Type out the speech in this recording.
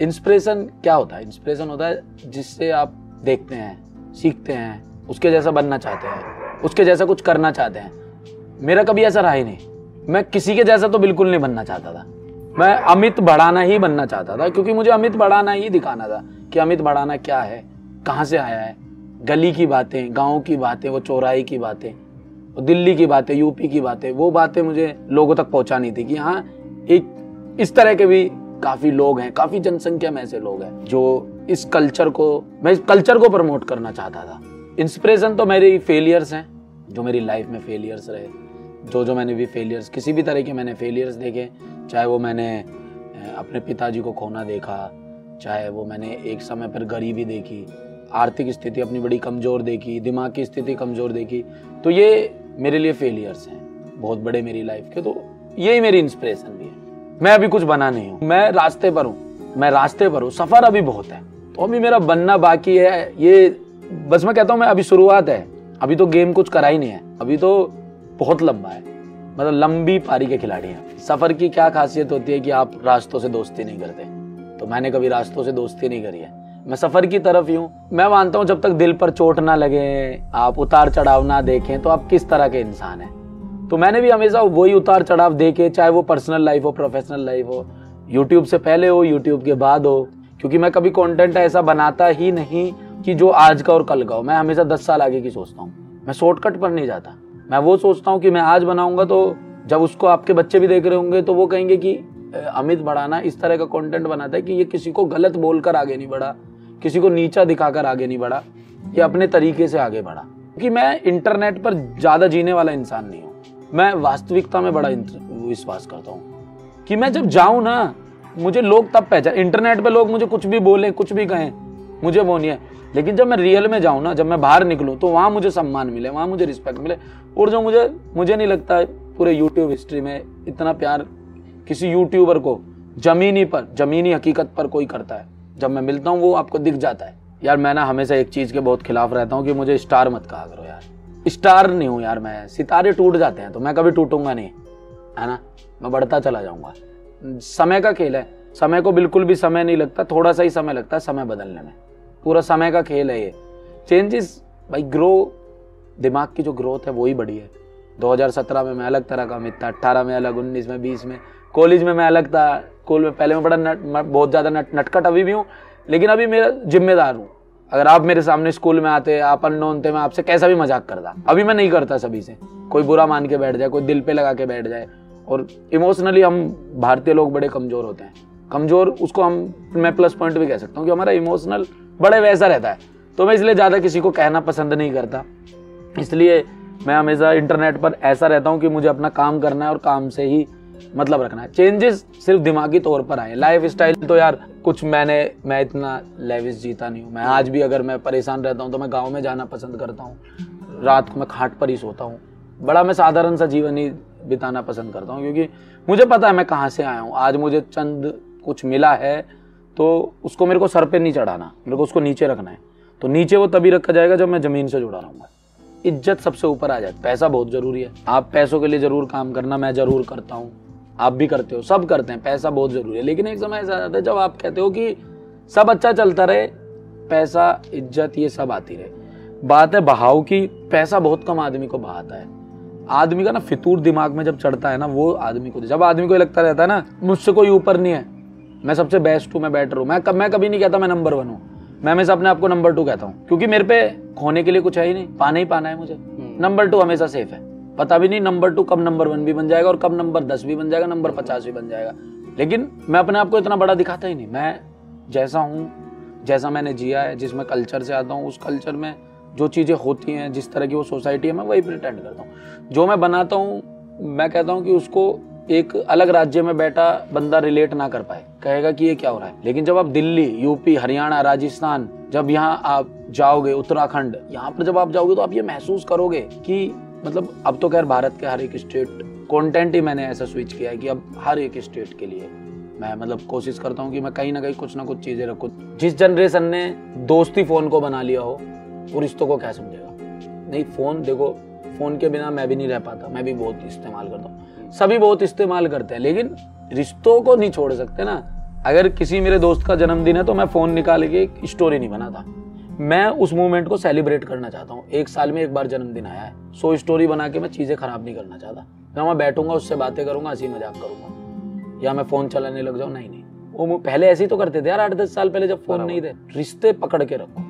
Inspiration क्या होता है? इंस्पिरेशन होता है जिससे आप देखते हैं, सीखते हैं, उसके जैसा बनना चाहते हैं, उसके जैसा कुछ करना चाहते हैं। मेरा कभी ऐसा रहा ही नहीं। मैं किसी के जैसा तो बिल्कुल नहीं बनना चाहता था। मैं अमित बढ़ाना ही बनना चाहता था, क्योंकि मुझे अमित बढ़ाना ही दिखाना था कि अमित बढ़ाना क्या है, कहाँ से आया है। गली की बातें, गाँव की बातें, वो चौराहे की बातें दिल्ली की बातें, यूपी की बातें, वो बातें मुझे लोगों तक पहुंचानी थी कि हाँ एक इस तरह के भी काफ़ी लोग हैं, काफ़ी जनसंख्या में ऐसे लोग हैं, जो इस कल्चर को, मैं इस कल्चर को प्रमोट करना चाहता था। इंस्पिरेशन तो मेरी फेलियर्स हैं, जो मेरी लाइफ में फेलियर्स रहे। जो जो मैंने भी फेलियर्स किसी भी तरह के मैंने फेलियर्स देखे, चाहे वो मैंने अपने पिताजी को खोना देखा, चाहे वो मैंने एक समय पर गरीबी देखी, आर्थिक स्थिति अपनी बड़ी कमज़ोर देखी, दिमाग की स्थिति कमज़ोर देखी तो ये मेरे लिए फेलियर्स हैं, बहुत बड़े मेरी लाइफ के तो यही मेरी इंस्पिरेशन मैं अभी कुछ बना नहीं हूँ। मैं रास्ते पर हूँ। मैं रास्ते पर हूँ। सफ़र अभी बहुत है। तो अभी मेरा बनना बाकी है। ये बस मैं कहता हूँ, मैं अभी शुरुआत है। अभी तो गेम कुछ करा ही नहीं है। अभी तो बहुत लंबा है। मतलब लंबी पारी के खिलाड़ी हैं। सफ़र की क्या खासियत होती है कि आप रास्तों से दोस्ती नहीं करते? तो मैंने कभी रास्तों से दोस्ती नहीं करी है। मैं सफ़र की तरफ़ ही हूँ। मैं मानता हूँ, जब तक दिल पर चोट ना लगे, आप उतार चढ़ाव ना देखें तो आप किस तरह के इंसान हैं? तो मैंने भी हमेशा वही उतार चढ़ाव देखे चाहे वो पर्सनल लाइफ हो प्रोफेशनल लाइफ हो यूट्यूब से पहले हो यूट्यूब के बाद हो, क्योंकि मैं कभी कंटेंट ऐसा बनाता ही नहीं कि जो आज का और कल का हो। मैं हमेशा दस साल आगे की सोचता हूँ। मैं शॉर्टकट पर नहीं जाता। मैं वो सोचता हूँ कि मैं आज बनाऊँगा तो जब उसको आपके बच्चे भी देख रहे होंगे तो वो कहेंगे कि अमित, बढ़ाना, इस तरह का कंटेंट बनाता है कि ये किसी को गलत बोलकर आगे नहीं बढ़ा, किसी को नीचा दिखाकर आगे नहीं बढ़ा, ये अपने तरीके से आगे बढ़ा। क्योंकि मैं इंटरनेट पर ज़्यादा जीने वाला इंसान नहीं हूँ। मैं वास्तविकता में बड़ा विश्वास करता हूँ कि मैं जब जाऊँ ना, मुझे लोग तब पहचान इंटरनेट पे लोग मुझे कुछ भी बोले, कुछ भी कहें, मुझे वो नहीं है। लेकिन जब मैं रियल में जाऊँ ना, जब मैं बाहर निकलूं तो वहाँ मुझे सम्मान मिले, वहाँ मुझे रिस्पेक्ट मिले। और जो मुझे मुझे नहीं लगता पूरे यूट्यूब हिस्ट्री में इतना प्यार किसी यूट्यूबर को जमीनी पर, जमीनी हकीकत पर कोई करता है। जब मैं मिलता हूँ, वो आपको दिख जाता है। यार, मैं ना हमेशा एक चीज़ के बहुत खिलाफ रहता हूँ कि मुझे स्टार मत कहा करो यार। स्टार नहीं हूँ यार मैं। सितारे टूट जाते हैं तो मैं कभी टूटूँगा नहीं, है ना? मैं बढ़ता चला जाऊँगा। समय का खेल है। समय को बिल्कुल भी समय नहीं लगता, थोड़ा सा ही समय लगता है समय बदलने में। पूरा समय का खेल है ये। चेंजेस भाई ग्रो दिमाग की जो ग्रोथ है वही बड़ी है। 2017 में मैं अलग तरह का मित्र था अट्ठारह में अलग, उन्नीस में, बीस में कॉलेज में मैं अलग था। स्कूल में पहले में बड़ा नट बहुत ज़्यादा नट, नटखट अभी भी हूँ, लेकिन अभी मेरा जिम्मेदार हूँ। अगर आप मेरे सामने स्कूल में आते, आप अननोन थे, मैं आपसे कैसा भी मज़ाक करता। अभी मैं नहीं करता सभी से। कोई बुरा मान के बैठ जाए, कोई दिल पे लगा के बैठ जाए। और इमोशनली हम भारतीय लोग बड़े कमज़ोर होते हैं। कमज़ोर, उसको हम, मैं प्लस पॉइंट भी कह सकता हूँ कि हमारा इमोशनल बड़े वैसा रहता है। तो मैं इसलिए ज़्यादा किसी को कहना पसंद नहीं करता। इसलिए मैं हमेशा इंटरनेट पर ऐसा रहता हूँ कि मुझे अपना काम करना है और काम से ही मतलब रखना है। चेंजेस सिर्फ़ दिमागी तौर पर आए। लाइफ स्टाइल तो यार कुछ मैंने, मैं इतना लेविस जीता नहीं हूँ। मैं आज भी अगर मैं परेशान रहता हूँ तो मैं गाँव में जाना पसंद करता हूँ। रात को मैं खाट पर ही सोता हूँ। बड़ा मैं साधारण सा जीवन ही बिताना पसंद करता हूँ, क्योंकि मुझे पता है मैं कहाँ से आया हूँ। आज मुझे चंद कुछ मिला है तो उसको मेरे को सर पे नहीं चढ़ाना, मेरे को उसको नीचे रखना है। तो नीचे वो तभी रखा जाएगा जब मैं ज़मीन से जुड़ा रहूँगा। इज़्ज़त सबसे ऊपर आ जाए पैसा बहुत ज़रूरी है। आप पैसों के लिए ज़रूर काम करना, मैं ज़रूर करता हूँ। आप भी करते हो सब करते हैं पैसा बहुत ज़रूरी है। लेकिन एक समय ऐसा आता है जब आप कहते हो कि सब अच्छा चलता रहे पैसा इज़्ज़त ये सब आती रहे। बात है बहाव की पैसा बहुत कम आदमी को बहाता है। आदमी का ना फितूर दिमाग में जब चढ़ता है ना वो आदमी को जब आदमी को लगता रहता है ना मुझसे कोई ऊपर नहीं है। मैं सबसे बेस्ट हूँ मैं बेटर हूँ। मैं कब मैं कभी नहीं कहता मैं नंबर वन हूँ। मैं हमेशा अपने आप को नंबर टू कहता हूँ। क्योंकि मेरे पे खोने के लिए कुछ है ही नहीं पाना ही पाना है मुझे। नंबर हम्म। टू हमेशा सेफ़ है। पता भी नहीं नंबर टू कब नंबर वन भी बन जाएगा और कब नंबर दस भी बन जाएगा नंबर पचास भी बन जाएगा। लेकिन मैं अपने आप को इतना बड़ा दिखाता ही नहीं। मैं जैसा हूँ, जैसा मैंने जिया है, जिस मैं कल्चर से आता हूँ, उस कल्चर में जो चीज़ें होती हैं, जिस तरह की वो सोसाइटी है, मैं वही प्रिटेंड करता हूँ। जो मैं बनाता हूँ, मैं कहता हूँ कि उसको एक अलग राज्य में बैठा बंदा रिलेट ना कर पाए। कहेगा कि ये क्या हो रहा है? लेकिन जब आप दिल्ली यूपी हरियाणा, राजस्थान, जब यहाँ आप जाओगे, उत्तराखंड, यहाँ पर जब आप जाओगे तो आप ये महसूस करोगे कि मतलब अब तो खैर भारत के हर एक स्टेट कंटेंट ही मैंने ऐसा स्विच किया है कि अब हर एक स्टेट के लिए मैं मतलब कोशिश करता हूँ कि मैं कहीं ना कहीं कुछ ना कुछ चीज़ें रखूँ। जिस जनरेशन ने दोस्ती फ़ोन को बना लिया हो, वो रिश्तों को क्या समझेगा? नहीं फ़ोन देखो फ़ोन के बिना मैं भी नहीं रह पाता, मैं भी बहुत इस्तेमाल करता हूँ। सभी बहुत इस्तेमाल करते हैं, लेकिन रिश्तों को नहीं छोड़ सकते ना। अगर किसी मेरे दोस्त का जन्मदिन है तो मैं फ़ोन निकाल के एक स्टोरी नहीं बनाता। मैं उस मोमेंट को सेलिब्रेट करना चाहता हूँ। एक साल में एक बार जन्मदिन आया है। सो स्टोरी बना के मैं चीज़ें खराब नहीं करना चाहता। मैं वहाँ बैठूँगा उससे बातें करूँगा हँसी मज़ाक करूँगा। या मैं फ़ोन चलाने लग जाऊँ? नहीं नहीं। वो पहले ऐसे ही तो करते थे यार आठ दस साल पहले जब फ़ोन नहीं थे। रिश्ते पकड़ के रखो।